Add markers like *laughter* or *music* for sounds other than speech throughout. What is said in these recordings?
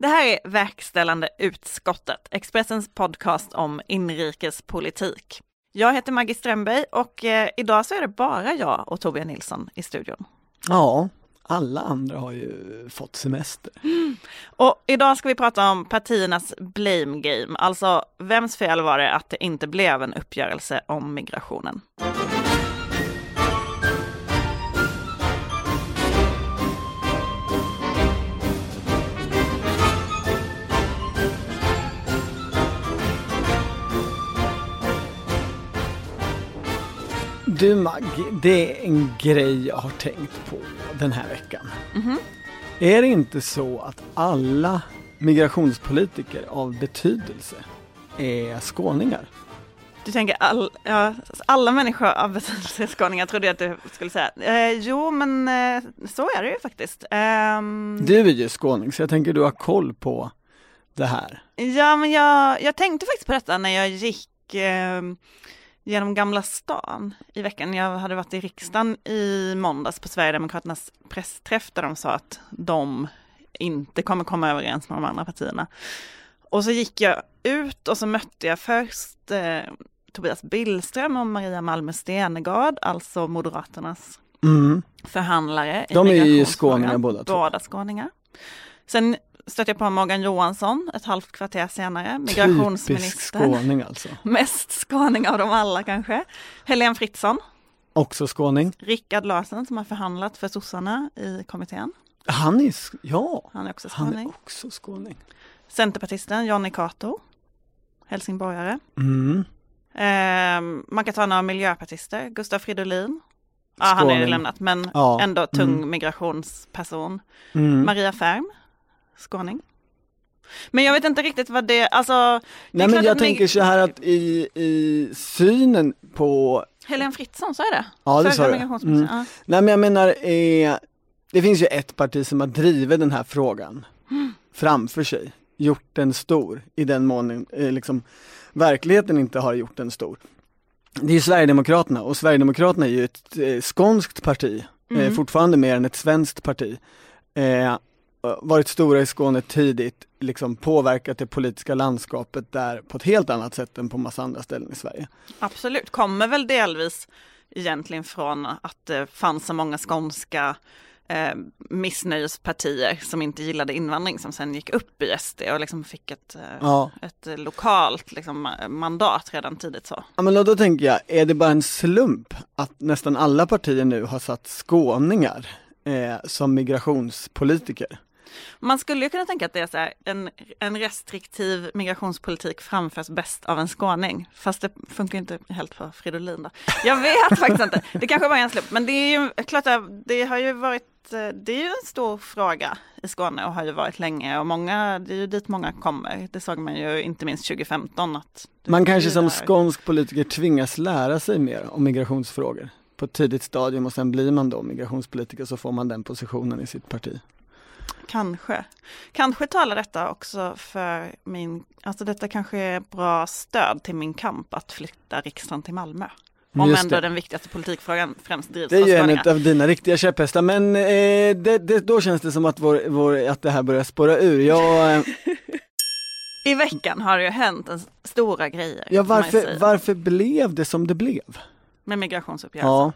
Det här är Verkställande utskottet, Expressens podcast om inrikespolitik. Jag heter Maggie Strömberg och eh, idag så är det bara jag och Torbjörn Nilsson i studion. Ja, alla andra har ju fått semester. Och idag ska vi prata om partiernas blame game, alltså vems fel var det att det inte blev en uppgörelse om migrationen? Du Maggie, det är en grej jag har tänkt på den här veckan. Är det inte så att alla migrationspolitiker av betydelse är skåningar? Du tänker all, ja, alla människor av betydelse är skåningar, trodde jag att du skulle säga. Eh, jo, men eh, så är det ju faktiskt. Ehm, Du är ju skåning så jag tänker du har koll på det här. Ja, men jag, jag tänkte faktiskt på detta när jag gick eh, genom Gamla stan i veckan. Jag hade varit i riksdagen i måndags på Sverigedemokraternas pressträff där de sa att de inte kommer komma överens med de andra partierna. Och så gick jag ut och så mötte jag först eh, Tobias Billström och Maria Malmer Stenegard, alltså Moderaternas Mm. förhandlare. De är ju skåningar båda två. Båda skåningar. Sen stötte jag på Morgan Johansson ett halvt kvarter senare, migrationsminister. Typisk skåning alltså. *laughs* Mest skåning av dem alla kanske. Helene Fritzon, Också skåning. Rickard Larsson som har förhandlat för sossarna i kommittén. Han är, ja, Han är också han är skåning. också skåning. Centerpartisten Jonny Cato, helsingborgare. Mm. Ehm, man kan ta några miljöpartister, Gustav Fridolin. Ja, han är Skåning. lämnat, men Ja, ändå tung mm. migrationsperson. Mm. Maria Färm, skåning. Men jag vet inte riktigt vad det, alltså. det är Nej men jag mig- tänker så här att i, i synen på, Helene Fritzon, så är det? ja det sa du. Mm. ja. Nej men jag menar, eh, det finns ju ett parti som har drivit den här frågan framför sig, gjort den stor i den mån eh, liksom, verkligheten inte har gjort den stor. Det är Sverigedemokraterna och Sverigedemokraterna är ju ett eh, skånskt parti, eh, Mm. fortfarande mer än ett svenskt parti. Eh, varit stora i Skåne tidigt, liksom påverkat det politiska landskapet där på ett helt annat sätt än på massa andra ställen i Sverige. Absolut, kommer väl delvis egentligen från att det fanns så många skånska eh, missnöjespartier som inte gillade invandring som sen gick upp i SD och liksom fick ett, eh, Ja. ett lokalt liksom, mandat redan tidigt så. Ja men då tänker jag, är det bara en slump att nästan alla partier nu har satt skåningar eh, som migrationspolitiker? Man skulle ju kunna tänka att det är så här, en, en restriktiv migrationspolitik framförs bäst av en skåning. Fast det funkar inte helt för Fridolin då. Jag vet *laughs* faktiskt inte. Det kanske är en slump. Men det är ju klart det har ju varit, det är ju en stor fråga i Skåne och har ju varit länge och många, det är ju dit många kommer. Det såg man ju inte minst 2015 att Man kanske som skånsk politiker tvingas lära sig mer om migrationsfrågor på ett tidigt stadium och sen blir man då migrationspolitiker så får man den positionen i sitt parti. Kanske. Kanske talar detta också för min, alltså detta kanske är bra stöd till min kamp att flytta riksdagen till Malmö. Om Just ändå det. den viktigaste politikfrågan främst drivs Det är ju en av dina riktiga käpphästar men eh, det, det, då känns det som att, vår, vår, att det här börjar spåra ur. Jag, eh, *laughs* I veckan har det ju hänt en stora grejer. ja, varför, varför blev det som det blev? Med migrationsuppgörelsen. Ja.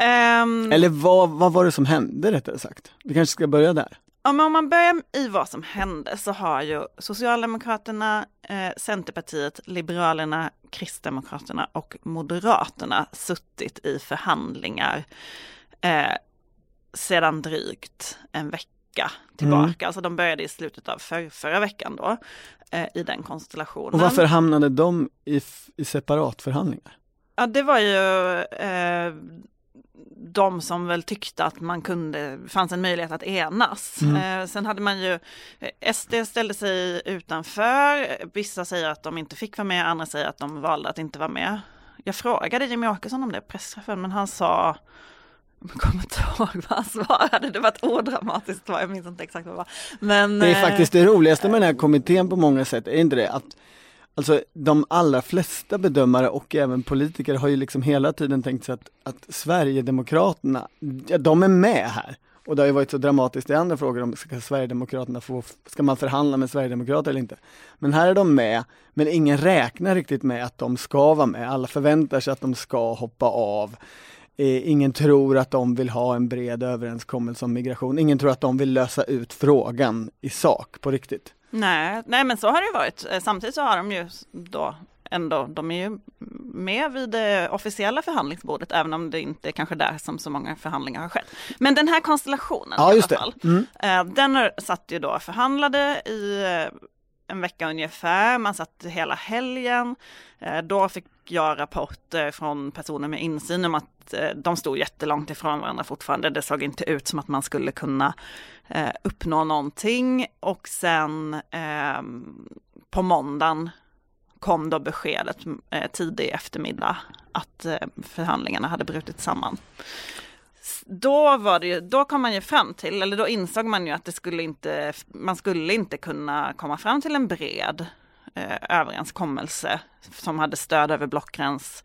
Ehm, Eller vad, vad var det som hände rättare sagt? Vi kanske ska börja där. Ja, men om man börjar i vad som hände så har ju Socialdemokraterna, eh, Centerpartiet, Liberalerna, Kristdemokraterna och Moderaterna suttit i förhandlingar eh, sedan drygt en vecka tillbaka. Alltså de började i slutet av för, förra veckan då eh, i den konstellationen. Och varför hamnade de i, i separatförhandlingar? Ja, det var ju eh, de som väl tyckte att man kunde, fanns en möjlighet att enas. Mm. Eh, sen hade man ju, eh, SD ställde sig utanför, vissa säger att de inte fick vara med, andra säger att de valde att inte vara med. Jag frågade Jimmie Åkesson om det pressträffen, men han sa, jag kommer inte ihåg vad han svarade, det var ett odramatiskt svar, jag minns inte exakt vad det var. Men, Det är eh, faktiskt det roligaste med den här kommittén på många sätt, är inte det? Att Alltså de allra flesta bedömare och även politiker har ju liksom hela tiden tänkt sig att, att Sverigedemokraterna, ja, de är med här. Och det har ju varit så dramatiskt i andra frågor om ska Sverigedemokraterna få, ska man förhandla med Sverigedemokrater eller inte? Men här är de med, men ingen räknar riktigt med att de ska vara med. Alla förväntar sig att de ska hoppa av. Eh, ingen tror att de vill ha en bred överenskommelse om migration. Ingen tror att de vill lösa ut frågan i sak på riktigt. Nej, nej men så har det varit. Eh, samtidigt så har de ju då ändå, de är ju med vid det officiella förhandlingsbordet, även om det inte är kanske där som så många förhandlingar har skett. Men den här konstellationen ja, i alla fall, mm. Eh, den satt ju då förhandlade i eh, en vecka ungefär, man satt hela helgen. Då fick jag rapporter från personer med insyn om att de stod jättelångt ifrån varandra fortfarande. Det såg inte ut som att man skulle kunna Eh, uppnå någonting och sen ehm, på måndagen kom då beskedet eh, tidig eftermiddag att eh, förhandlingarna hade brutit samman. Då var det ju, då kom man ju fram till, eller då insåg man ju att det skulle inte, man skulle inte kunna komma fram till en bred eh, överenskommelse som hade stöd över blockgräns.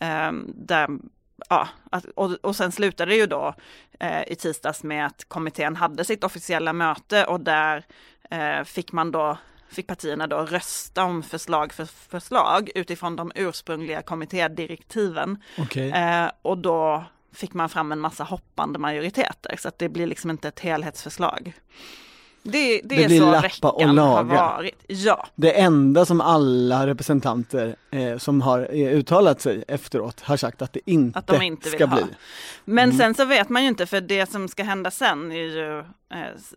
Eh, där, ja, att, och, och sen slutade det ju då eh, i tisdags med att kommittén hade sitt officiella möte och där eh, fick man då fick partierna då rösta om förslag för förslag utifrån de ursprungliga kommittédirektiven. Okay. Eh, och då fick man fram en massa hoppande majoriteter så att det blir liksom inte ett helhetsförslag. Det, det, det är så veckan har varit. Ja. Det enda som alla representanter eh, som har eh, uttalat sig efteråt har sagt att det inte, att de inte ska bli. Men mm. sen så vet man ju inte för det som ska hända sen är ju, eh,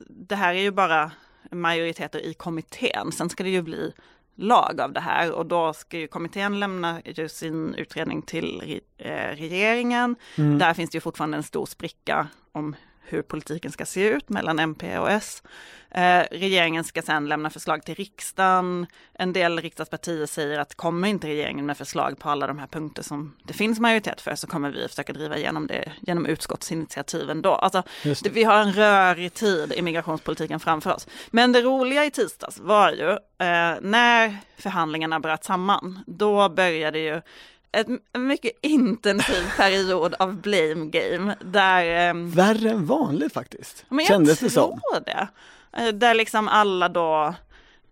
det här är ju bara majoriteter i kommittén. Sen ska det ju bli lag av det här och då ska ju kommittén lämna ju sin utredning till eh, regeringen. Mm. Där finns det ju fortfarande en stor spricka om hur politiken ska se ut mellan MP och S. Eh, regeringen ska sedan lämna förslag till riksdagen. En del riksdagspartier säger att kommer inte regeringen med förslag på alla de här punkter som det finns majoritet för så kommer vi försöka driva igenom det genom utskottsinitiativen då. Alltså, det. vi har en rörig tid i migrationspolitiken framför oss. Men det roliga i tisdags var ju eh, när förhandlingarna bröt samman, då började ju ett, en mycket intensiv period av blame game. Där, um, Värre än vanligt faktiskt, men jag kändes det som. det. Eh, där liksom alla då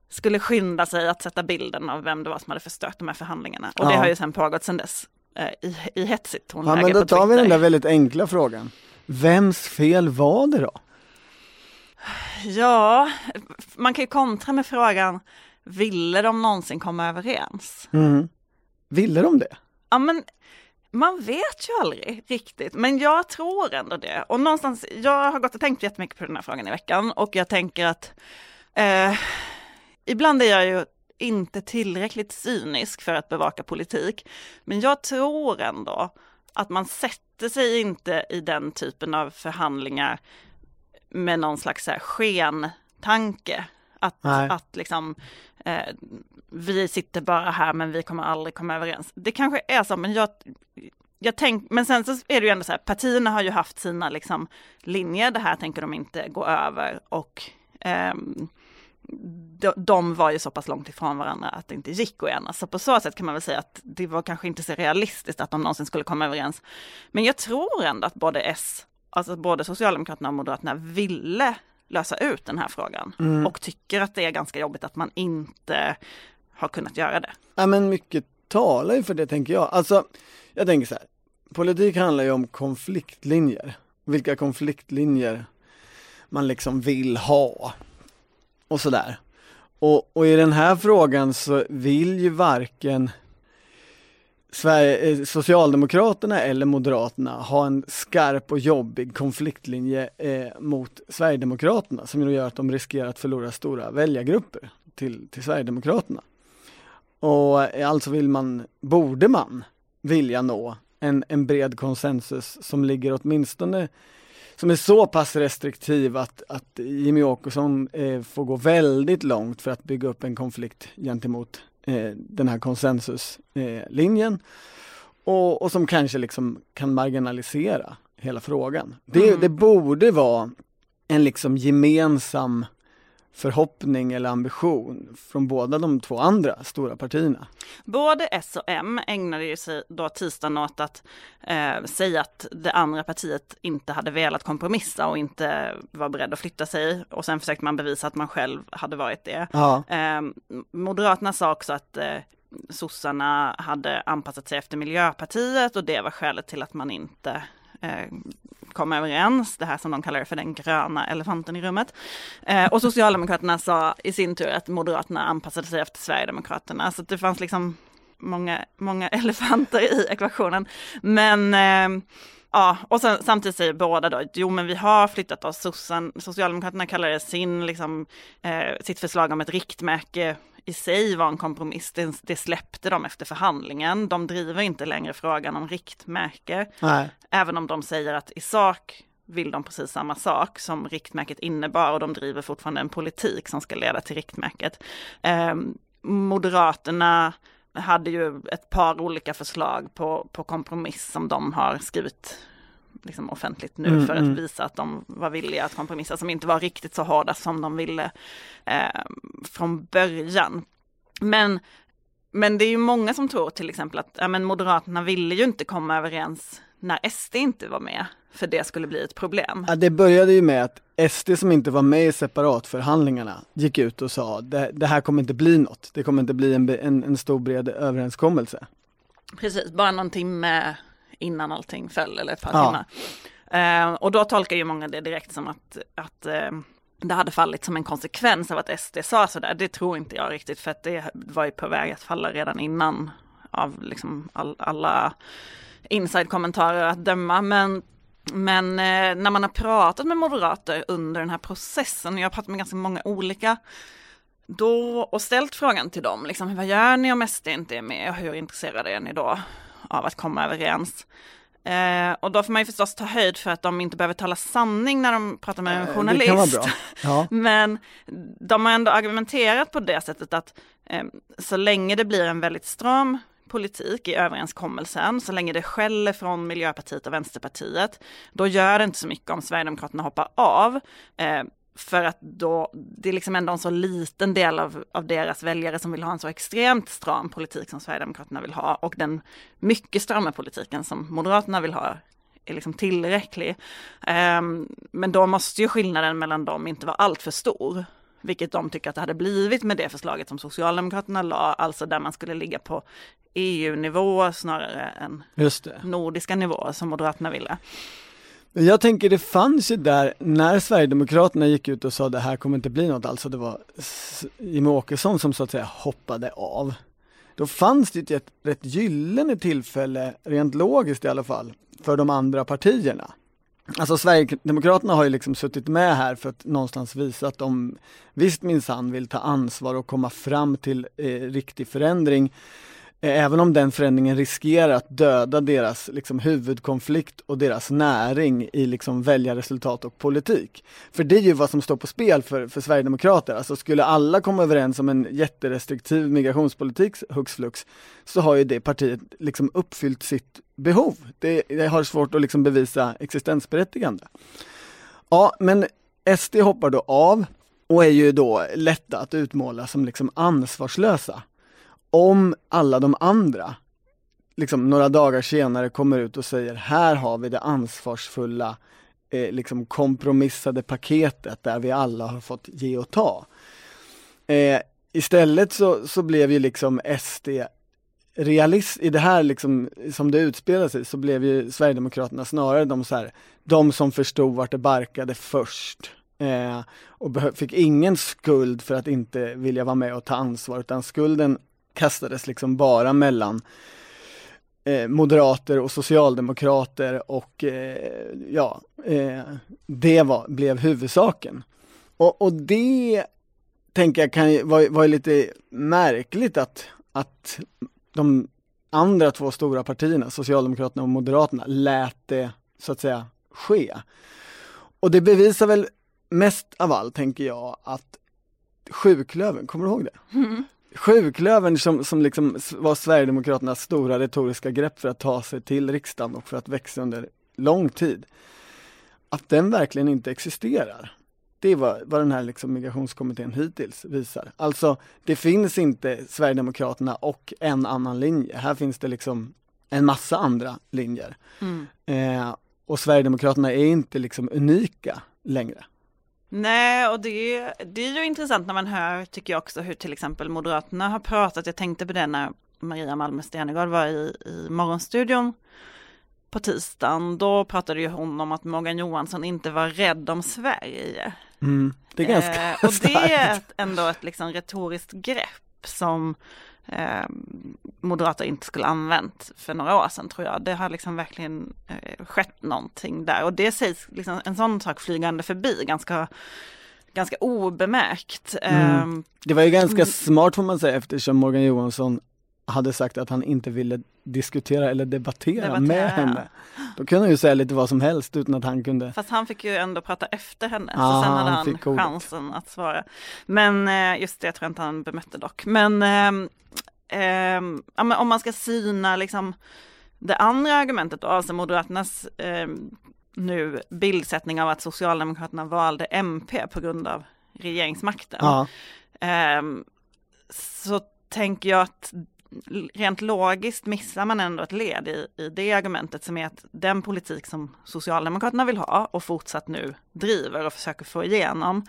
skulle skynda sig att sätta bilden av vem det var som hade förstört de här förhandlingarna. Och ja. det har ju sen pågått sedan dess eh, i, i hetsigt tonläge ja, men då tar vi den där väldigt enkla frågan. Vems fel var det då? Ja, man kan ju kontra med frågan, ville de någonsin komma överens? Mm. Ville de det? Ja men man vet ju aldrig riktigt, men jag tror ändå det. Och någonstans, jag har gått och tänkt jättemycket på den här frågan i veckan och jag tänker att eh, ibland är jag ju inte tillräckligt cynisk för att bevaka politik, men jag tror ändå att man sätter sig inte i den typen av förhandlingar med någon slags här skentanke. Att, att liksom, eh, vi sitter bara här men vi kommer aldrig komma överens. Det kanske är så, men jag, jag tänk, men sen så är det ju ändå så här, partierna har ju haft sina liksom linjer, det här tänker de inte gå över och eh, de, de, var ju så pass långt ifrån varandra att det inte gick att enas. Så på så sätt kan man väl säga att det var kanske inte så realistiskt att de någonsin skulle komma överens. Men jag tror ändå att både S, alltså både Socialdemokraterna och Moderaterna ville lösa ut den här frågan mm. och tycker att det är ganska jobbigt att man inte har kunnat göra det. Ja men mycket talar ju för det tänker jag. Alltså, jag tänker så här. Politik handlar ju om konfliktlinjer. Vilka konfliktlinjer man liksom vill ha. Och sådär. Och, och i den här frågan så vill ju varken Sverige, eh, Socialdemokraterna eller Moderaterna ha en skarp och jobbig konfliktlinje eh, mot Sverigedemokraterna som gör att de riskerar att förlora stora väljargrupper till, till Sverigedemokraterna. Och eh, alltså vill man, borde man vilja nå en, en bred konsensus som ligger åtminstone som är så pass restriktiv att, att Jimmy Åkesson eh, får gå väldigt långt för att bygga upp en konflikt gentemot eh, den här konsensuslinjen. Och, och som kanske liksom kan marginalisera hela frågan. Det, mm. det borde vara en liksom gemensam förhoppning eller ambition från båda de två andra stora partierna. Både S och M ägnade sig då tisdagen åt att eh, säga att det andra partiet inte hade velat kompromissa och inte var beredd att flytta sig. Och sen försökte man bevisa att man själv hade varit det. Ja. Eh, Moderaterna sa också att eh, sossarna hade anpassat sig efter Miljöpartiet och det var skälet till att man inte Eh, kom överens, det här som de kallar för den gröna elefanten i rummet. Eh, och Socialdemokraterna sa i sin tur att Moderaterna anpassade sig efter Sverigedemokraterna, så det fanns liksom många, många *laughs* elefanter i ekvationen. Men eh, Ja, och sen, samtidigt säger båda då, jo men vi har flyttat oss, Socialdemokraterna kallar det sin, liksom, eh, sitt förslag om ett riktmärke i sig var en kompromiss, det, det, släppte de efter förhandlingen. De driver inte längre frågan om riktmärke, Nej. även om de säger att i sak vill de precis samma sak som riktmärket innebar och de driver fortfarande en politik som ska leda till riktmärket. Eh, Moderaterna hade ju ett par olika förslag på, på kompromiss som de har skrivit liksom offentligt nu mm, för att mm. visa att de var villiga att kompromissa som inte var riktigt så hårda som de ville eh, från början. Men, men det är ju många som tror till exempel att ja, men Moderaterna ville ju inte komma överens när SD inte var med, för det skulle bli ett problem. Ja, det började ju med att SD som inte var med i separatförhandlingarna gick ut och sa det, det här kommer inte bli något, det kommer inte bli en, en, en stor bred överenskommelse. Precis, bara någon timme innan allting föll eller ett par ja. timmar. Eh, och då tolkar ju många det direkt som att, att eh, det hade fallit som en konsekvens av att SD sa sådär. Det tror inte jag riktigt för att det var ju på väg att falla redan innan av liksom all, alla inside-kommentarer att döma. Men, men eh, när man har pratat med moderater under den här processen, och jag har pratat med ganska många olika då och ställt frågan till dem, liksom, vad gör ni om SD inte är med och hur intresserade är ni då av att komma överens? Eh, och då får man ju förstås ta höjd för att de inte behöver tala sanning när de pratar med en journalist. Eh, det kan vara bra. Ja. *laughs* Men de har ändå argumenterat på det sättet att eh, så länge det blir en väldigt stram politik i överenskommelsen, så länge det skäller från Miljöpartiet och Vänsterpartiet, då gör det inte så mycket om Sverigedemokraterna hoppar av. Eh, för att då, det är liksom ändå en så liten del av, av deras väljare som vill ha en så extremt stram politik som Sverigedemokraterna vill ha och den mycket strama politiken som Moderaterna vill ha är liksom tillräcklig. Um, men då måste ju skillnaden mellan dem inte vara alltför stor vilket de tycker att det hade blivit med det förslaget som Socialdemokraterna la, alltså där man skulle ligga på EU-nivå snarare än nordiska nivåer som Moderaterna ville. Jag tänker det fanns ju där, när Sverigedemokraterna gick ut och sa det här kommer inte bli något, alltså det var Jimmie Åkesson som så att säga hoppade av. Då fanns det ett rätt gyllene tillfälle, rent logiskt i alla fall, för de andra partierna Alltså Sverigedemokraterna har ju liksom suttit med här för att någonstans visa att de visst minsann vill ta ansvar och komma fram till eh, riktig förändring. Eh, även om den förändringen riskerar att döda deras liksom, huvudkonflikt och deras näring i liksom, väljarresultat och politik. För det är ju vad som står på spel för, för Sverigedemokrater. Alltså skulle alla komma överens om en jätterestriktiv migrationspolitik hux flux så har ju det partiet liksom uppfyllt sitt behov. Det, det har svårt att liksom bevisa existensberättigande. Ja, men SD hoppar då av och är ju då lätta att utmåla som liksom ansvarslösa om alla de andra liksom några dagar senare kommer ut och säger här har vi det ansvarsfulla eh, liksom kompromissade paketet där vi alla har fått ge och ta. Eh, istället så, så blev ju liksom SD realist, i det här liksom, som det utspelar sig, så blev ju Sverigedemokraterna snarare de så här, de som förstod vart det barkade först. Eh, och fick ingen skuld för att inte vilja vara med och ta ansvar, utan skulden kastades liksom bara mellan eh, moderater och socialdemokrater och eh, ja, eh, det var, blev huvudsaken. Och, och det tänker jag kan var, var lite märkligt att, att de andra två stora partierna, Socialdemokraterna och Moderaterna, lät det så att säga ske. Och det bevisar väl mest av allt, tänker jag, att sjuklöven, kommer du ihåg det? Mm. Sjuklövern som, som liksom var Sverigedemokraternas stora retoriska grepp för att ta sig till riksdagen och för att växa under lång tid. Att den verkligen inte existerar. det är vad, vad den här liksom migrationskommittén hittills visar. Alltså det finns inte Sverigedemokraterna och en annan linje. Här finns det liksom en massa andra linjer. Mm. Eh, och Sverigedemokraterna är inte liksom unika längre. Nej, och det, det är ju intressant när man hör, tycker jag också, hur till exempel Moderaterna har pratat. Jag tänkte på det när Maria Malmö Stenergard var i, i Morgonstudion på tisdagen. Då pratade ju hon om att Morgan Johansson inte var rädd om Sverige. Mm, det är ganska eh, *laughs* Och det är ett, ändå ett liksom retoriskt grepp som eh, moderater inte skulle använt för några år sedan tror jag. Det har liksom verkligen eh, skett någonting där och det sägs liksom en sån sak flygande förbi ganska ganska obemärkt. Mm. Eh, Det var ju ganska smart får man säga eftersom Morgan Johansson hade sagt att han inte ville diskutera eller debattera, Debattera, med henne. Då kunde han ju säga lite vad som helst utan att han kunde Fast han fick ju ändå prata efter henne, Ja, så sen hade han han chansen att svara. Men eh, just det, jag tror inte han bemötte dock. Men, ja, men om man ska syna liksom det andra argumentet då, alltså Moderaternas ehm, nu bildsättning av att Socialdemokraterna valde MP på grund av regeringsmakten. Ehm, så tänker jag att rent logiskt missar man ändå ett led i, i det argumentet som är att den politik som Socialdemokraterna vill ha och fortsatt nu driver och försöker få igenom,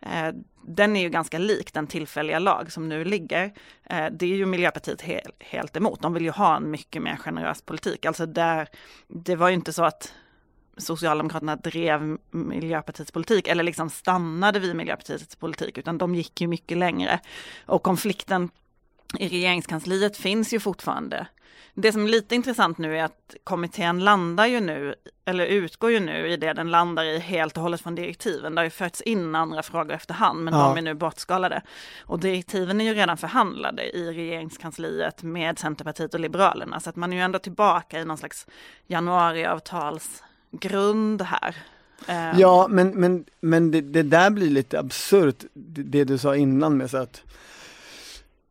eh, den är ju ganska lik den tillfälliga lag som nu ligger. Eh, det är ju Miljöpartiet hel, helt emot. De vill ju ha en mycket mer generös politik. Alltså där, det var ju inte så att Socialdemokraterna drev Miljöpartiets politik eller liksom stannade vid Miljöpartiets politik utan de gick ju mycket längre. Och konflikten i regeringskansliet finns ju fortfarande. Det som är lite intressant nu är att kommittén landar ju nu, eller utgår ju nu i det den landar i helt och hållet från direktiven. Det har ju förts in andra frågor efterhand men Ja. de är nu bortskalade. Och direktiven är ju redan förhandlade i regeringskansliet med Centerpartiet och Liberalerna så att man är ju ändå tillbaka i någon slags januariavtalsgrund här. Eh, ja men, men, men det, det där blir lite absurt, det, det du sa innan med så att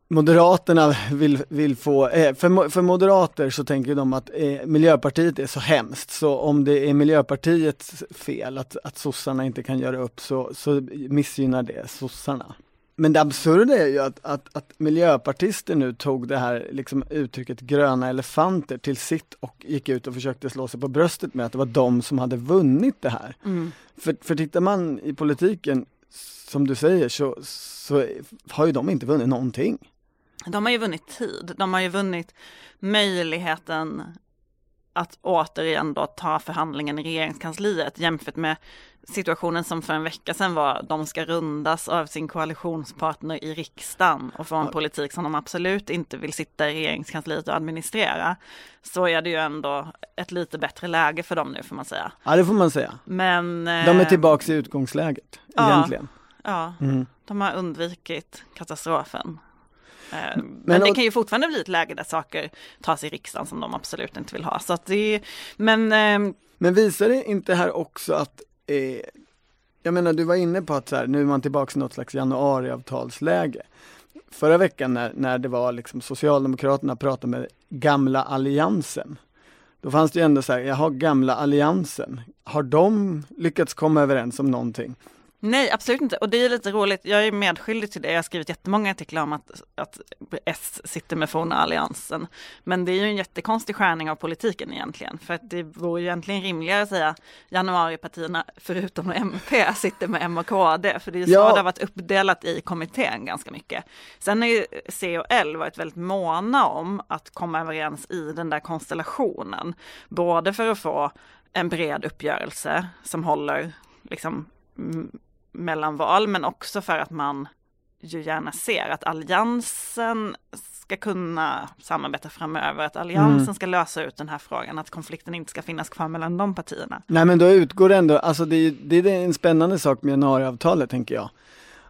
Moderaterna vill, vill få, eh, för, för moderater så tänker de att eh, Miljöpartiet är så hemskt så om det är Miljöpartiets fel att, att sossarna inte kan göra upp så, så missgynnar det sossarna. Men det absurda är ju att, att, att miljöpartister nu tog det här liksom, uttrycket gröna elefanter till sitt och gick ut och försökte slå sig på bröstet med att det var de som hade vunnit det här. Mm. För, för tittar man i politiken, som du säger, så, så har ju de inte vunnit någonting. De har ju vunnit tid, de har ju vunnit möjligheten att återigen då ta förhandlingen i regeringskansliet jämfört med situationen som för en vecka sedan var de ska rundas av sin koalitionspartner i riksdagen och få en politik som de absolut inte vill sitta i regeringskansliet och administrera så är det ju ändå ett lite bättre läge för dem nu får man säga. Ja det får man säga. Men De är eh, tillbaks i utgångsläget ja. egentligen. Ja, Mm. de har undvikit katastrofen. Eh, Men, det och- kan ju fortfarande bli ett läge där saker tas i riksdagen som de absolut inte vill ha. Så att det men eh, Men visar det inte här också att eh, Jag menar du var inne på att så här, nu är man tillbaks i något slags januariavtalsläge. Förra veckan när, när det var liksom Socialdemokraterna pratade med gamla alliansen. Då fanns det ju ändå så här, jaha gamla alliansen, har de lyckats komma överens om någonting? Nej, absolut inte. Och det är lite roligt. Jag är medskyldig till det. Jag har skrivit jättemånga artiklar om att, att S sitter med forna alliansen. Men det är ju en jättekonstig skärning av politiken egentligen. För att det vore ju egentligen rimligare att säga januaripartierna förutom MP sitter med M och KD. För det är ju så Ja. det har varit uppdelat i kommittén ganska mycket. Sen har ju C och L varit väldigt måna om att komma överens i den där konstellationen. Både för att få en bred uppgörelse som håller liksom m- mellan val men också för att man ju gärna ser att alliansen ska kunna samarbeta framöver, att alliansen Mm. ska lösa ut den här frågan, att konflikten inte ska finnas kvar mellan de partierna. Nej men då utgår det ändå, alltså det är, det är en spännande sak med januariavtalet tänker jag.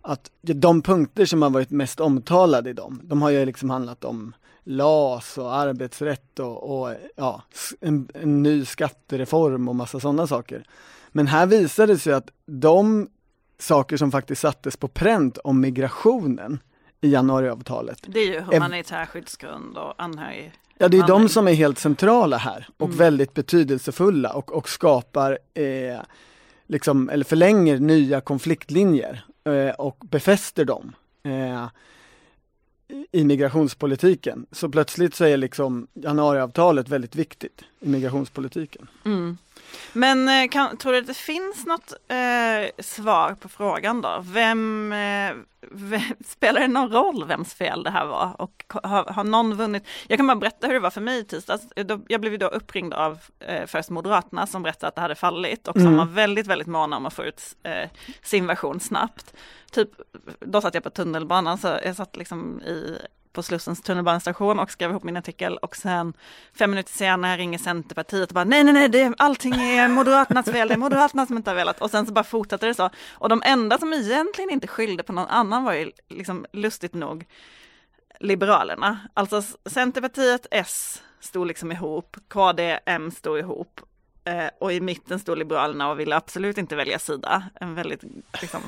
Att de punkter som har varit mest omtalade i dem, de har ju liksom handlat om LAS och arbetsrätt och, och ja, en, en ny skattereform och massa sådana saker. Men här visade det sig att de saker som faktiskt sattes på pränt om migrationen i januariavtalet, Det är ju humanitär skyddsgrund och anhörig. Ja det är de som är helt centrala här och Mm. väldigt betydelsefulla och, och skapar eh, liksom, eller förlänger nya konfliktlinjer eh, och befäster dem eh, i migrationspolitiken. Så plötsligt så är liksom januariavtalet väldigt viktigt i migrationspolitiken. Mm. Men eh, kan, tror du att det finns något eh, svar på frågan då? Vem, eh, vem, *laughs* spelar det någon roll vems fel det här var? Och har, har, någon vunnit? Jag kan bara berätta hur det var för mig i tisdags. Jag blev då uppringd av eh, först Moderaterna som berättade att det hade fallit och som mm. var väldigt, väldigt måna om att få ut eh, sin version snabbt. Typ, då satt jag på tunnelbanan så jag satt liksom i på Slussens tunnelbanestation och skrev ihop min artikel och sen fem minuter senare ringer Centerpartiet och bara nej, nej, nej, det, allting är Moderaternas fel, det är Moderaterna som inte har velat och sen så bara fortsatte det så. Och de enda som egentligen inte skyllde på någon annan var ju liksom lustigt nog Liberalerna. Alltså Centerpartiet, S stod liksom ihop, KD, M stod ihop eh, och i mitten stod Liberalerna och ville absolut inte välja sida. En väldigt liksom,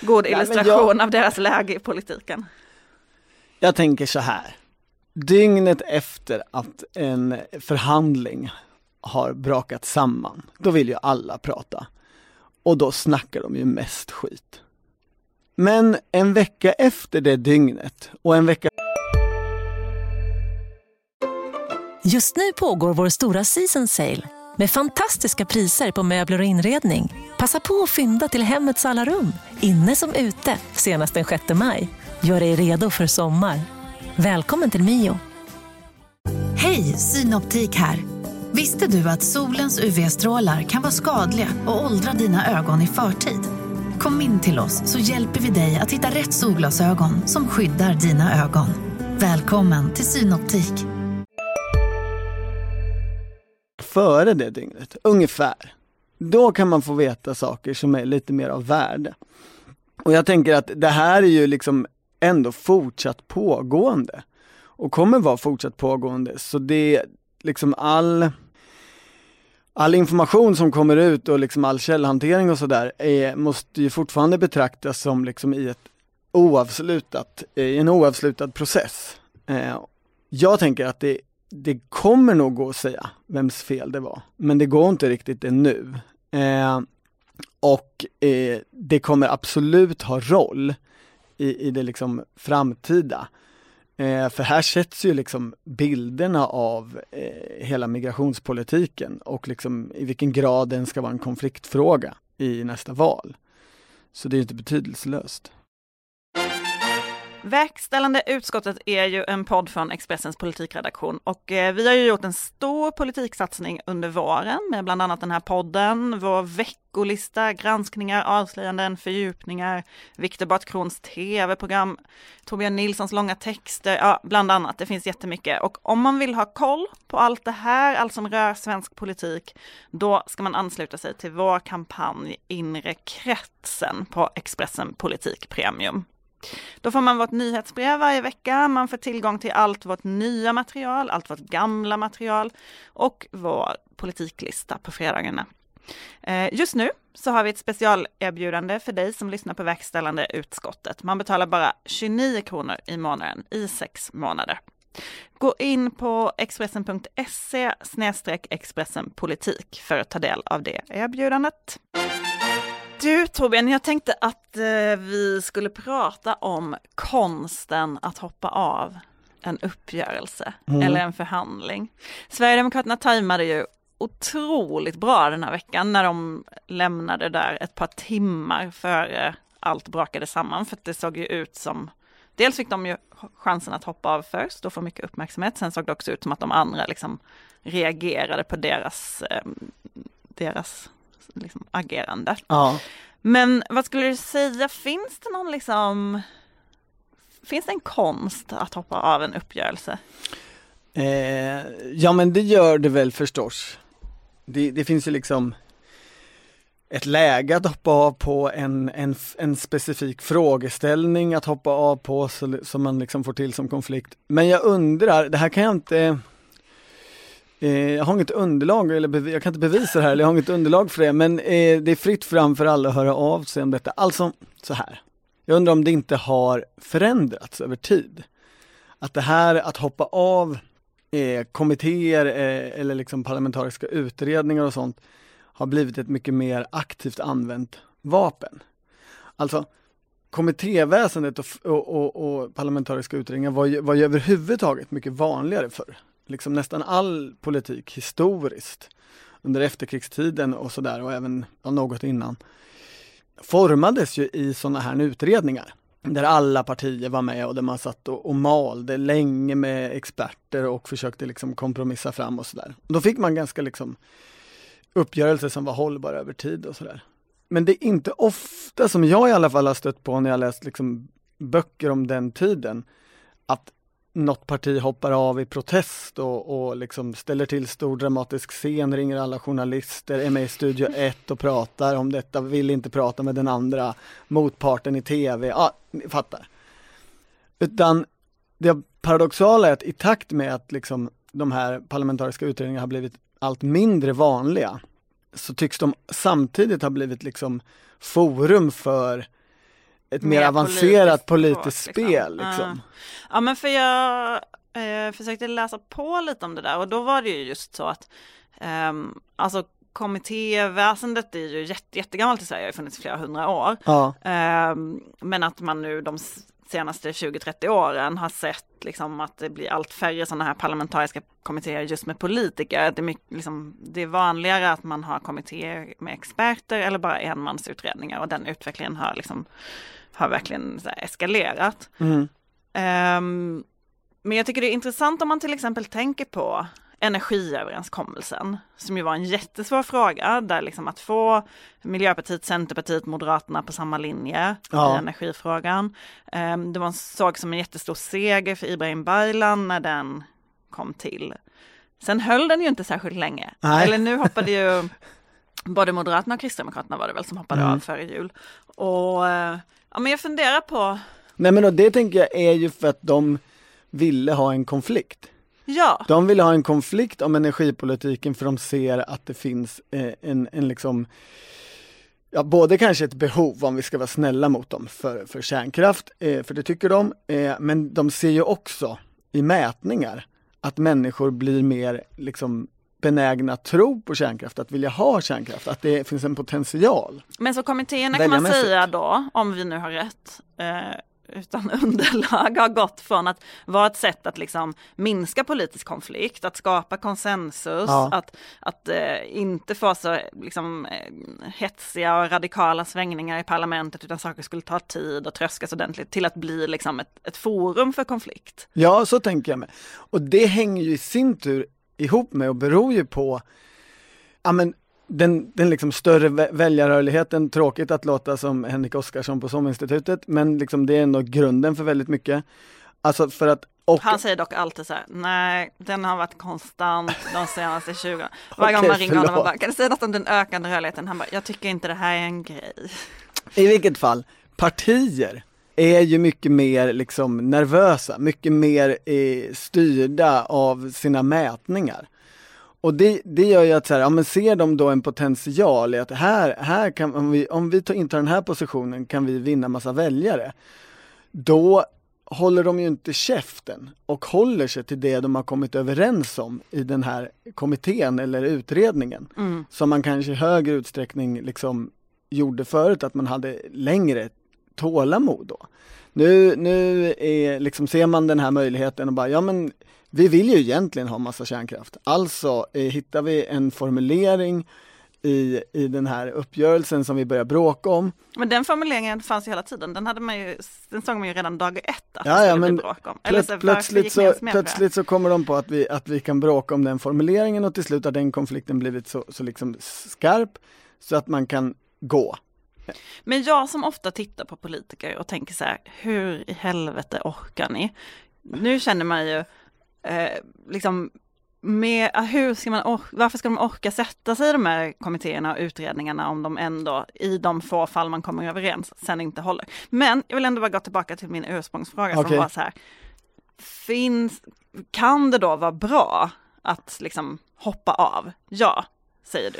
god illustration jag... av deras läge i politiken. Jag tänker så här. Dygnet efter att en förhandling har brakat samman, då vill ju alla prata. Och då snackar de ju mest skit. Men en vecka efter det dygnet och en vecka Just nu pågår vår stora season sale med fantastiska priser på möbler och inredning. Passa på att fynda till hemmets alla rum, inne som ute, senast den 6 maj. Gör dig redo för sommar. Välkommen till Mio. Hej, Synoptik här. Visste du att solens UV-strålar kan vara skadliga och åldra dina ögon i förtid? Kom in till oss så hjälper vi dig att hitta rätt solglasögon som skyddar dina ögon. Välkommen till Synoptik. Före det dygnet, ungefär. Då kan man få veta saker som är lite mer av värde. Och jag tänker att det här är ju liksom ändå fortsatt pågående. Och kommer vara fortsatt pågående. Så det är liksom all all information som kommer ut och liksom all källhantering och sådär måste ju fortfarande betraktas som liksom i ett oavslutat, i en oavslutad process. Eh, jag tänker att det, det kommer nog gå att säga vems fel det var, men det går inte riktigt ännu. Eh, och eh, det kommer absolut ha roll i, i det liksom framtida. Eh, för här sätts ju liksom bilderna av eh, hela migrationspolitiken och liksom i vilken grad den ska vara en konfliktfråga i nästa val. Så det är inte betydelselöst. Verkställande utskottet är ju en podd från Expressens politikredaktion och eh, vi har ju gjort en stor politiksatsning under våren med bland annat den här podden, vår veckolista, granskningar, avslöjanden, fördjupningar, Viktor Bartkrons tv-program, Torbjörn Nilssons långa texter, ja bland annat. Det finns jättemycket och om man vill ha koll på allt det här, allt som rör svensk politik, då ska man ansluta sig till vår kampanj Inre kretsen på Expressen Politik Premium. Då får man vårt nyhetsbrev varje vecka, man får tillgång till allt vårt nya material, allt vårt gamla material och vår politiklista på fredagarna. Eh, just nu så har vi ett specialerbjudande för dig som lyssnar på verkställande utskottet. Man betalar bara 29 kronor i månaden i sex månader. Gå in på expressen.se Expressen politik för att ta del av det erbjudandet. Du Torbjörn, jag tänkte att eh, vi skulle prata om konsten att hoppa av en uppgörelse mm. eller en förhandling. Sverigedemokraterna tajmade ju otroligt bra den här veckan när de lämnade där ett par timmar före allt brakade samman för det såg ju ut som Dels fick de ju chansen att hoppa av först och få mycket uppmärksamhet. Sen såg det också ut som att de andra liksom reagerade på deras, eh, deras liksom, agerande. Ja. Men vad skulle du säga, finns det någon liksom Finns det en konst att hoppa av en uppgörelse? Eh, ja men det gör det väl förstås. Det, det, finns ju liksom ett läge att hoppa av på, en, en, en specifik frågeställning att hoppa av på så, som man liksom får till som konflikt. Men jag undrar, det här kan jag inte Eh, jag har inget underlag, eller jag kan inte bevisa det här, eller jag har inget underlag för det, men eh, det är fritt fram för alla att höra av sig om detta. Alltså, så här. Jag undrar om det inte har förändrats över tid. Att det här att hoppa av eh, kommittéer eh, eller liksom parlamentariska utredningar och sånt har blivit ett mycket mer aktivt använt vapen. Alltså kommittéväsendet och, och, och, och parlamentariska utredningar var ju, var ju överhuvudtaget mycket vanligare förr. Liksom nästan all politik historiskt under efterkrigstiden och sådär och även ja, något innan formades ju i sådana här utredningar där alla partier var med och där man satt och, och malde länge med experter och försökte liksom kompromissa fram och sådär. Då fick man ganska liksom uppgörelser som var hållbara över tid och sådär. Men det är inte ofta som jag i alla fall har stött på när jag läst liksom böcker om den tiden att något parti hoppar av i protest och, och liksom ställer till stor dramatisk scen, ringer alla journalister, är med i Studio 1 och pratar om detta, vill inte prata med den andra motparten i TV, ja, ni fattar. Utan det paradoxala är att i takt med att liksom de här parlamentariska utredningarna har blivit allt mindre vanliga så tycks de samtidigt ha blivit liksom forum för ett mer, mer avancerat politiskt, politiskt spel. Liksom. liksom. Ja. ja men för jag eh, försökte läsa på lite om det där och då var det ju just så att eh, alltså kommittéväsendet är ju jätte, jättegammalt i Sverige, har funnits flera hundra år. Ja. Eh, men att man nu de senaste 20-30 åren har sett liksom att det blir allt färre sådana här parlamentariska kommittéer just med politiker. Det är, mycket, liksom, det är vanligare att man har kommittéer med experter eller bara enmansutredningar och den utvecklingen har liksom har verkligen eskalerat. Mm. Um, men jag tycker det är intressant om man till exempel tänker på energiöverenskommelsen, som ju var en jättesvår fråga, där liksom att få Miljöpartiet, Centerpartiet, Moderaterna på samma linje ja. i energifrågan. Um, det var en såg som en jättestor seger för Ibrahim Baylan när den kom till. Sen höll den ju inte särskilt länge. Nej. Eller nu hoppade ju *laughs* både Moderaterna och Kristdemokraterna var det väl som hoppade mm. av före jul. Och Ja men jag funderar på Nej men det tänker jag är ju för att de ville ha en konflikt. Ja. De ville ha en konflikt om energipolitiken för de ser att det finns eh, en, en liksom Ja, både kanske ett behov om vi ska vara snälla mot dem för, för kärnkraft, eh, för det tycker de, eh, men de ser ju också i mätningar att människor blir mer liksom benägna att tro på kärnkraft, att vilja ha kärnkraft, att det finns en potential. Men så kommittéerna kan man säga då, om vi nu har rätt, eh, utan *laughs* underlag har gått från att vara ett sätt att liksom minska politisk konflikt, att skapa konsensus, ja. att, att eh, inte få så liksom, eh, hetsiga och radikala svängningar i parlamentet utan saker skulle ta tid och tröskas ordentligt till att bli liksom ett, ett forum för konflikt. Ja, så tänker jag med. Och det hänger ju i sin tur ihop med och beror ju på ja, men den, den liksom större väljarrörligheten, tråkigt att låta som Henrik Oskarsson på SOM-institutet, men liksom det är ändå grunden för väldigt mycket. Alltså för att och... Han säger dock alltid så här, nej den har varit konstant de senaste 20 åren. Varje gång man ringer honom och bara, kan du säga något om den ökande rörligheten? Han bara, jag tycker inte det här är en grej. I vilket fall, partier är ju mycket mer liksom nervösa, mycket mer eh, styrda av sina mätningar. Och det, det gör ju att så här, ja men ser de då en potential i att här, här kan, om vi, om vi intar den här positionen kan vi vinna massa väljare. Då håller de ju inte käften och håller sig till det de har kommit överens om i den här kommittén eller utredningen. Mm. Som man kanske i högre utsträckning liksom gjorde förut, att man hade längre tålamod då. Nu, nu är, liksom, ser man den här möjligheten och bara, ja men vi vill ju egentligen ha massa kärnkraft. Alltså eh, hittar vi en formulering i, i den här uppgörelsen som vi börjar bråka om. Men den formuleringen fanns ju hela tiden, den hade man ju, den såg man ju redan dag ett att ja, det skulle ja, bli bråk om. Eller så, plötsligt så, plötsligt så kommer de på att vi, att vi kan bråka om den formuleringen och till slut har den konflikten blivit så, så liksom skarp så att man kan gå. Men jag som ofta tittar på politiker och tänker så här, hur i helvete orkar ni? Nu känner man ju eh, liksom med, hur ska man or- varför ska de orka sätta sig i de här kommittéerna och utredningarna om de ändå i de få fall man kommer överens sen inte håller. Men jag vill ändå bara gå tillbaka till min ursprungsfråga okay. som var så här. Finns, kan det då vara bra att liksom hoppa av? Ja, säger du.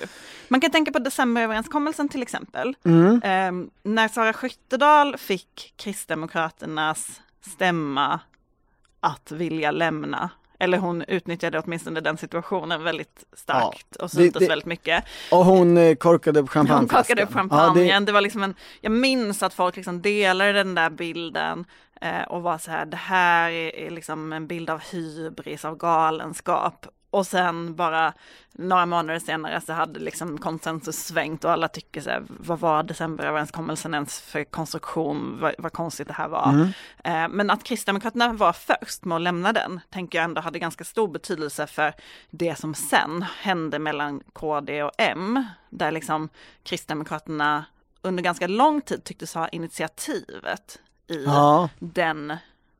Man kan tänka på decemberöverenskommelsen till exempel. Mm. Eh, när Sara Skyttedal fick Kristdemokraternas stämma att vilja lämna Eller hon utnyttjade åtminstone den situationen väldigt starkt Ja, och syntes det- väldigt mycket. Och hon eh, korkade upp Hon champagneflaskan. kakade upp Ja, champagnen, det, det... var liksom en, jag minns att folk liksom delade den där bilden eh, och var så här, det här är, är liksom en bild av hybris, av galenskap. Och sen bara några månader senare så hade liksom konsensus svängt och alla tycker så här, vad var decemberöverenskommelsen ens för konstruktion, vad, vad konstigt det här var. Mm. Eh, Men att Kristdemokraterna var först med att lämna den, tänker jag ändå hade ganska stor betydelse för det som sen hände mellan KD och M, där liksom Kristdemokraterna under ganska lång tid tycktes ha initiativet i ja, den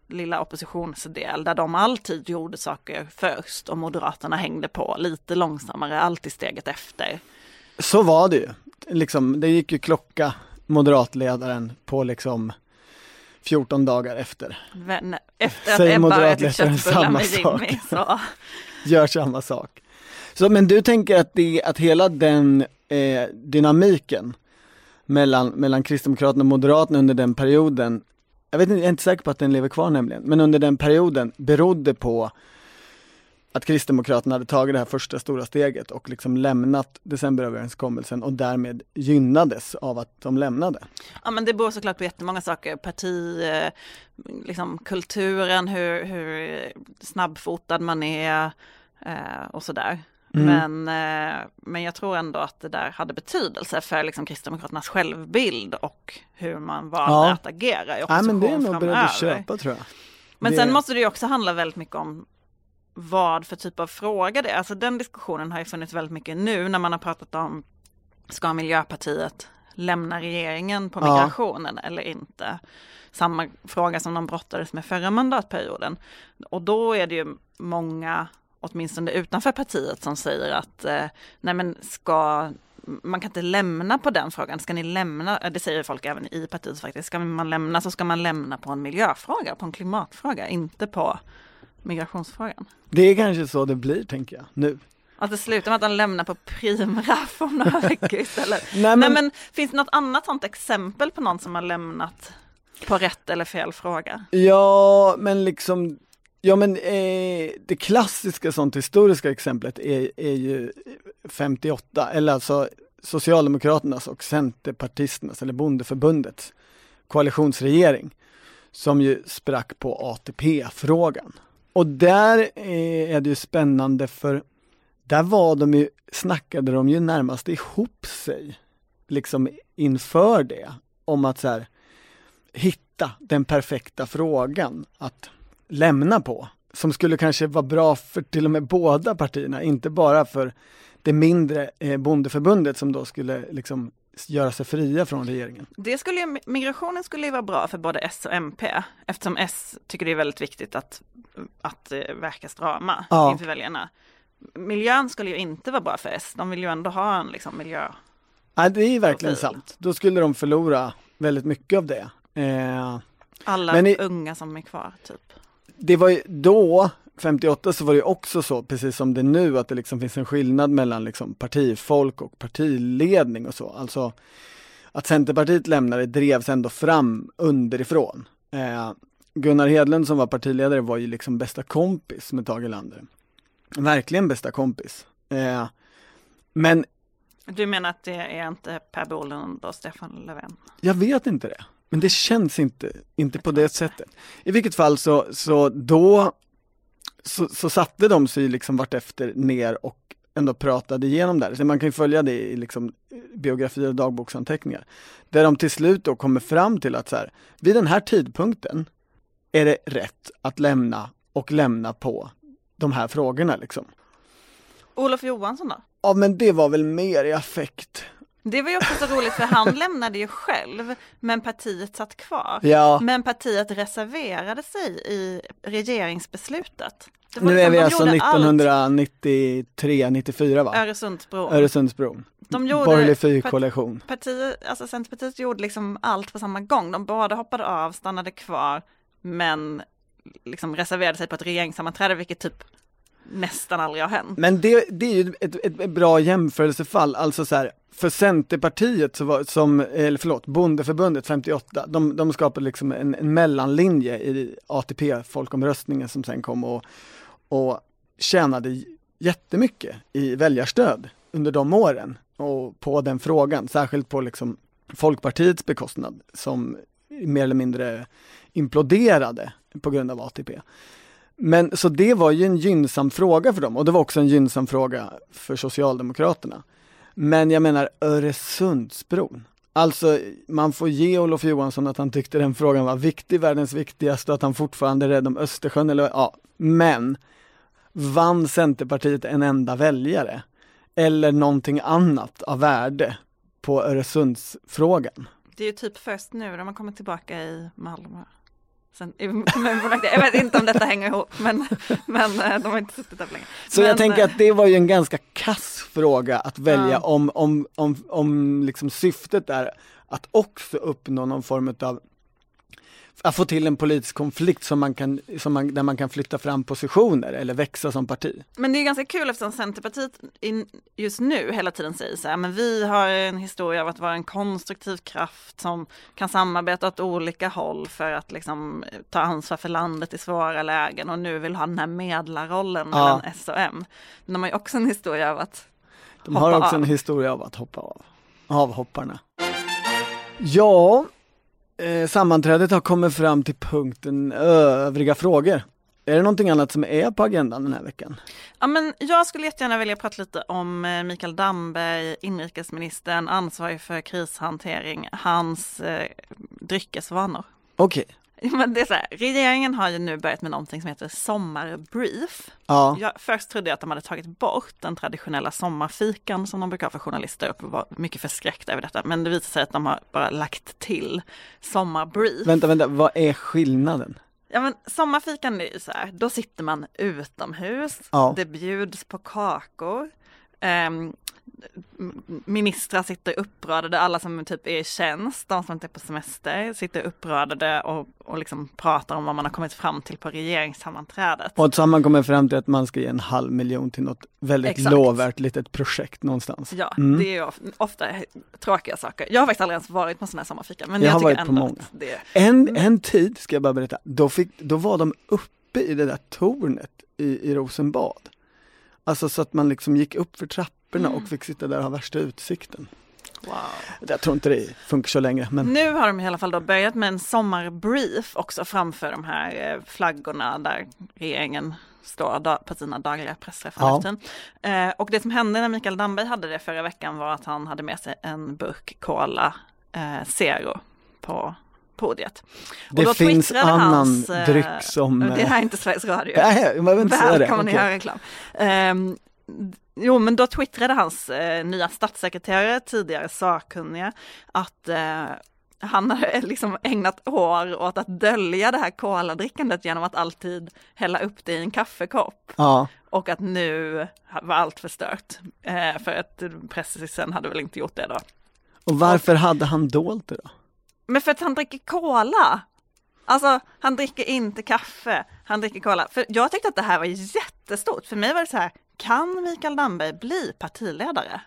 lilla oppositionsdel där de alltid gjorde saker först och Moderaterna hängde på lite långsammare, alltid steget efter. så var det ju. Liksom, det gick ju klocka moderatledaren på liksom 14 dagar efter. Men efter att Säger Ebba ätit moderatledaren köttbullar med samma Jimmy så *laughs* Gör samma sak. Så, men du tänker att, det, att hela den eh, dynamiken mellan, mellan Kristdemokraterna och Moderaterna under den perioden, jag, vet inte, jag är inte säker på att den lever kvar nämligen, men under den perioden berodde på att Kristdemokraterna hade tagit det här första stora steget och liksom lämnat decemberöverenskommelsen och därmed gynnades av att de lämnade. Ja men det beror såklart på jättemånga saker, parti, eh, liksom kulturen, hur, hur snabbfotad man är eh, och sådär. Mm. Men, eh, men jag tror ändå att det där hade betydelse för liksom Kristdemokraternas självbild och hur man valde Ja. att agera i opposition men det är nog beredd att köpa tror jag. Men Det- sen måste det ju också handla väldigt mycket om vad för typ av fråga det är. Alltså den diskussionen har ju funnits väldigt mycket nu när man har pratat om ska Miljöpartiet lämna regeringen på Ja. migrationen eller inte? Samma fråga som de brottades med förra mandatperioden. Och då är det ju många, åtminstone utanför partiet, som säger att eh, nej men ska man kan inte lämna på den frågan. Ska ni lämna, eh, det säger folk även i partiet faktiskt, ska man lämna så ska man lämna på en miljöfråga, på en klimatfråga, inte på migrationsfrågan. Det är kanske så det blir tänker jag nu. Att det slutar med att han lämnar på primraff om några *laughs* veckor istället. Nej, Nej men- men finns det något annat sånt exempel på någon som har lämnat på rätt eller fel fråga? Ja, men liksom, ja men eh, det klassiska sånt historiska exemplet är, är ju 58, eller alltså Socialdemokraternas och Centerpartisternas, eller Bondeförbundets koalitionsregering, som ju sprack på ATP-frågan. Och där eh, är det ju spännande för där var de ju, snackade de ju närmast ihop sig, liksom inför det, om att så här, hitta den perfekta frågan att lämna på. Som skulle kanske vara bra för till och med båda partierna, inte bara för det mindre eh, bondeförbundet som då skulle liksom göra sig fria från regeringen. Det skulle migrationen skulle ju vara bra för både S och MP eftersom S tycker det är väldigt viktigt att, att eh, verka strama Ja. inför väljarna. Miljön skulle ju inte vara bra för S, de vill ju ändå ha en liksom, miljö. Nej, det är verkligen Profil. sant. Då skulle de förlora väldigt mycket av det. Eh, Alla Men i- unga som är kvar typ. Det var ju då, 58 så var det också så, precis som det är nu, att det liksom finns en skillnad mellan liksom partifolk och partiledning och så. Alltså att Centerpartiet lämnade drevs ändå fram underifrån. Eh, Gunnar Hedlund som var partiledare var ju liksom bästa kompis med Tage Erlander. Verkligen bästa kompis. Eh, men Du menar att det är inte Per Bolund och Stefan Löfven? Jag vet inte det. Men det känns inte, inte på det sättet. I vilket fall så, så då så, så satte de sig liksom vartefter ner och ändå pratade igenom det här. Så man kan ju följa det i liksom biografier och dagboksanteckningar. Där de till slut då kommer fram till att så här, vid den här tidpunkten är det rätt att lämna och lämna på de här frågorna liksom. Olof Johansson då? Ja men det var väl mer i affekt. Det var ju också så roligt för han lämnade ju själv, men partiet satt kvar. Ja. Men partiet reserverade sig i regeringsbeslutet. Nu är liksom, vi de alltså gjorde allt. 1993, 94 va? Öresundsbron. Öresundsbron. De gjorde- Borgerlig fyrkoalition. Alltså Centerpartiet gjorde liksom allt på samma gång. De båda hoppade av, stannade kvar, men liksom reserverade sig på ett regeringssammanträde, vilket typ nästan aldrig har hänt. Men det, det är ju ett, ett, ett bra jämförelsefall, alltså så här, för Centerpartiet så var, som, eller förlåt, Bondeförbundet 58, de, de skapade liksom en, en mellanlinje i ATP-folkomröstningen som sen kom och, och tjänade jättemycket i väljarstöd under de åren och på den frågan, särskilt på liksom Folkpartiets bekostnad som mer eller mindre imploderade på grund av ATP. Men så det var ju en gynnsam fråga för dem och det var också en gynnsam fråga för Socialdemokraterna. Men jag menar Öresundsbron. Alltså man får ge Olof Johansson att han tyckte den frågan var viktig, världens viktigaste och att han fortfarande är rädd om Östersjön eller ja, men vann Centerpartiet en enda väljare? Eller någonting annat av värde på Öresundsfrågan? Det är ju typ först nu de har kommit tillbaka i Malmö. Sen, jag vet inte om detta hänger ihop men, men eh, de har inte suttit där länge. Så men, jag tänker eh, att det var ju en ganska kass fråga att välja Ja. om, om, om, om liksom syftet är att också uppnå någon form av att få till en politisk konflikt som man kan, som man, där man kan flytta fram positioner eller växa som parti. Men det är ganska kul eftersom Centerpartiet just nu hela tiden säger så här, men vi har en historia av att vara en konstruktiv kraft som kan samarbeta åt olika håll för att liksom ta ansvar för landet i svåra lägen och nu vill ha den här medlarrollen Ja. mellan S och M. Men de har ju också en historia av att De Hoppa har också av. en historia av att hoppa av. Avhopparna. Ja, eh, sammanträdet har kommit fram till punkten övriga frågor. Är det någonting annat som är på agendan den här veckan? Ja, men jag skulle jättegärna vilja prata lite om eh, Mikael Damberg, inrikesministern, ansvarig för krishantering, hans eh, dryckesvanor. Okej, Ja, *laughs* Men det är så här, regeringen har ju nu börjat med någonting som heter sommarbrief. ja. Jag, först trodde jag att de hade tagit bort den traditionella sommarfikan som de brukar ha för journalister och var mycket förskräckta över detta. Men det visar sig att de har bara lagt till sommarbrief. Vänta, vänta, vad är skillnaden? Ja men sommarfikan är ju så här, då sitter man utomhus, Ja. det bjuds på kakor. ehm, m- ministrar sitter uppradade, alla som typ är i tjänst, de som inte är på semester, sitter uppradade och, och liksom pratar om vad man har kommit fram till på regeringssammanträdet. Och så har man kommit fram till att man ska ge en halv miljon till något väldigt Exakt. lovvärt litet projekt någonstans. Ja, Mm. det är ofta tråkiga saker. Jag har faktiskt aldrig ens varit på sån här sommarfika, men Jag jag, tycker varit på ändå många. att det En, en tid, ska jag bara berätta, då, fick, då var de uppe i det där tornet i, i Rosenbad. Alltså så att man liksom gick upp för trapporna och fick sitta där och ha värsta utsikten. wow. Jag tror inte det funkar så länge men Nu har de i alla fall då börjat med en sommarbrief också framför de här eh, flaggorna där regeringen står på sina dagliga pressträffar Ja. Eh, och det som hände när Mikael Damberg hade det förra veckan var att han hade med sig en burk Cola eh, Zero på podiet. Och det då finns annan hans, eh, dryck som... Det här är inte Sveriges Radio. Nej, jag behöver inte säga det. Att Okej. göra reklam. Ehm, jo, men då twittrade hans eh, nya statssekreterare, tidigare sakkunniga, att eh, han hade *laughs* liksom ägnat år åt att dölja det här koladrickandet genom att alltid hälla upp det i en kaffekopp. Ja, Och att nu var allt förstört. Eh, för att pressen hade väl inte gjort det då. och varför hade han dolt det då? Men för att han dricker cola. Alltså han dricker inte kaffe, han dricker cola. För jag tyckte att det här var jättestort. För mig var det så här, kan Mikael Damberg bli partiledare?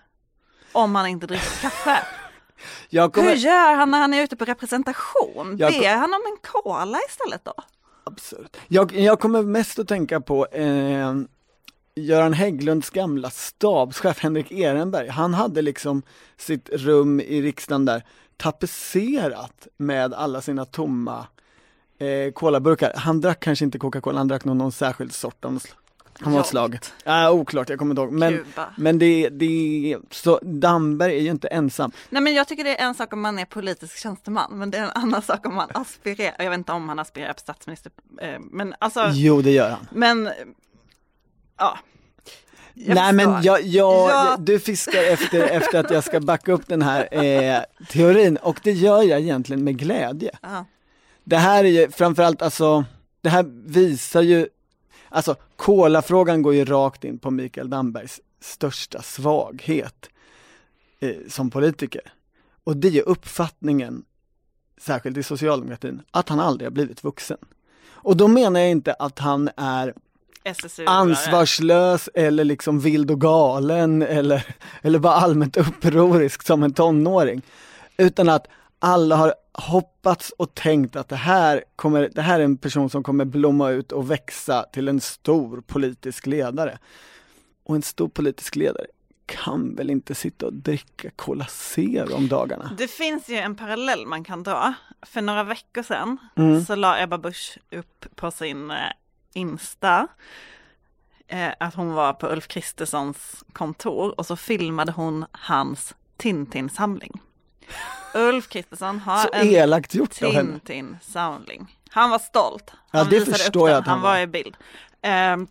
Om han inte dricker kaffe. *laughs* Jag Hur kommer... gör han när han är ute på representation? Jag Ber han om en cola istället då? Absurt. Jag, jag kommer mest att tänka på eh, Göran Hägglunds gamla stabschef Henrik Ehrenberg. Han hade liksom sitt rum i riksdagen där tapetserat med alla sina tomma eh, colaburkar. Han drack kanske inte Coca-Cola, han drack nog någon särskild sort av något slag. Han var ett slag. Jolt. Ja, oklart, jag kommer inte ihåg. Men, men det, det, så Damberg är ju inte ensam. Nej men jag tycker det är en sak om man är politisk tjänsteman, men det är en annan sak om man aspirerar. Jag vet inte om han aspirerar på statsminister, eh, men alltså, Jo, det gör han. men ja. Jag Nej men jag, jag, Ja. du fiskar efter, efter att jag ska backa upp den här eh, teorin och det gör jag egentligen med glädje. Ja. Det här är ju framförallt alltså, det här visar ju, alltså kolafrågan går ju rakt in på Mikael Dambergs största svaghet eh, som politiker. Och det är uppfattningen, särskilt i socialdemokratin, att han aldrig har blivit vuxen. Och då menar jag inte att han är SSU ansvarslös eller liksom vild och galen eller, eller bara allmänt upprorisk som en tonåring. Utan att alla har hoppats och tänkt att det här, kommer, det här är en person som kommer blomma ut och växa till en stor politisk ledare. Och en stor politisk ledare kan väl inte sitta och dricka Cola Zero om dagarna? Det finns ju en parallell man kan dra. För några veckor sedan Mm. så la Ebba Busch upp på sin eh, Insta eh, att hon var på Ulf Kristerssons kontor och så filmade hon hans Tintin-samling. Ulf Kristersson har Så en elakt gjort av henne. Tintin-samling. Han var stolt. Ja, Han det visade upp förstår jag att han han var var. i bild. Ehm,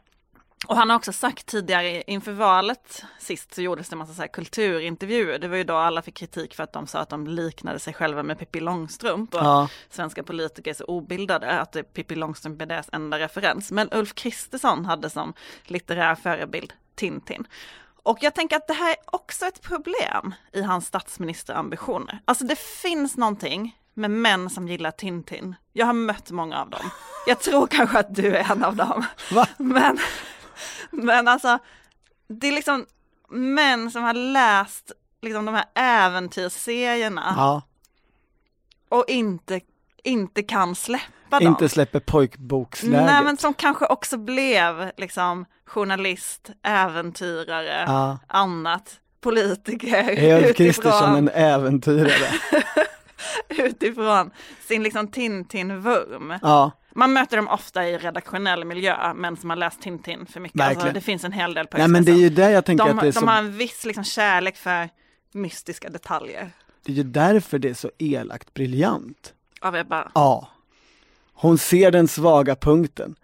och han har också sagt tidigare inför valet sist så gjordes det en massa så här kulturintervjuer. Det var ju då alla fick kritik för att de sa att de liknade sig själva med Pippi Långstrump. Och Ja. svenska politiker är så obildade att det Pippi Långstrump är deras enda referens. Men Ulf Kristersson hade som litterär förebild Tintin. Och jag tänker att det här är också ett problem i hans statsministerambitioner. Alltså det finns någonting med män som gillar Tintin. Jag har mött många av dem. Jag tror kanske att du är en av dem. Va? Men, men alltså, det är liksom män som har läst liksom de här äventyrsserierna Ja, och inte, inte kan släppa dem. inte släpper pojkboksläget. Nej men som kanske också blev liksom journalist, äventyrare, Ja. annat, politiker Ulf Kristersson en äventyrare? *laughs* utifrån sin liksom Tintin-vurm. Ja, Man möter dem ofta i redaktionell miljö, men som har läst Tintin för mycket. Alltså, det finns en hel del på nej men det är ju där jag tänker de, att det är de så, har en viss liksom kärlek för mystiska detaljer. det är ju därför det är så elakt briljant. Av Ebba. Ja. Hon ser den svaga punkten.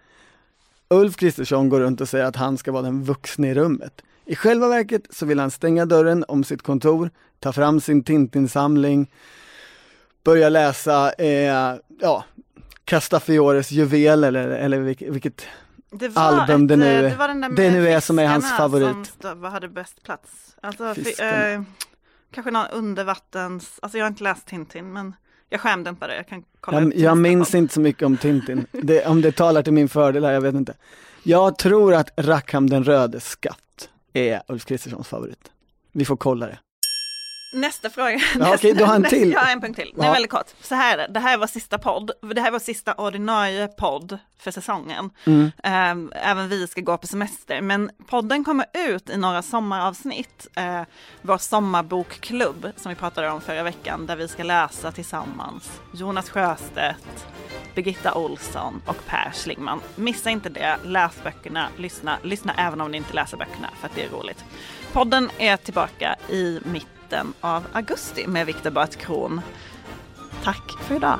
Ulf Kristersson går runt och säger att han ska vara den vuxna i rummet. I själva verket så vill han stänga dörren om sitt kontor, ta fram sin Tintin-samling, börja läsa, eh, ja, Castafiores juvel eller, eller vilket, Det var album det ett, nu- eh, det, var den där det nu är som är hans favorit. Som hade bäst plats. Alltså, fi, eh, kanske någon undervattens, alltså jag har inte läst Tintin men jag skämde det. jag kan kolla Jag, jag minns inte så mycket om Tintin, det, om det talar till min fördel här, jag vet inte. Jag tror att Rackham den rödes skatt är Ulf Kristerssons favorit. Vi får kolla det. Nästa fråga. Ja, *laughs* okej, du har en *laughs* till. Jag har en punkt till. Det är Ja. väldigt kort. Så här är det, det här är vår sista podd. Det här är vår sista ordinarie podd för säsongen. Mm. Ehm, Även vi ska gå på semester, men podden kommer ut i några sommaravsnitt. Eh, Vår sommarbokklubb som vi pratade om förra veckan, där vi ska läsa tillsammans. Jonas Sjöstedt, Birgitta Olsson och Per Schlingman. Missa inte det, läs böckerna, lyssna, lyssna även om ni inte läser böckerna för att det är roligt. Podden är tillbaka i mitten av augusti med Viktor Bart Kron. Tack för idag.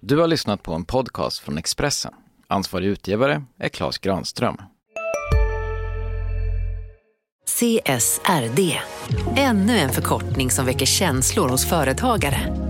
Du har lyssnat på en podcast från Expressen. Ansvarig utgivare är Klas Granström. CSRD. Ännu en förkortning som väcker känslor hos företagare.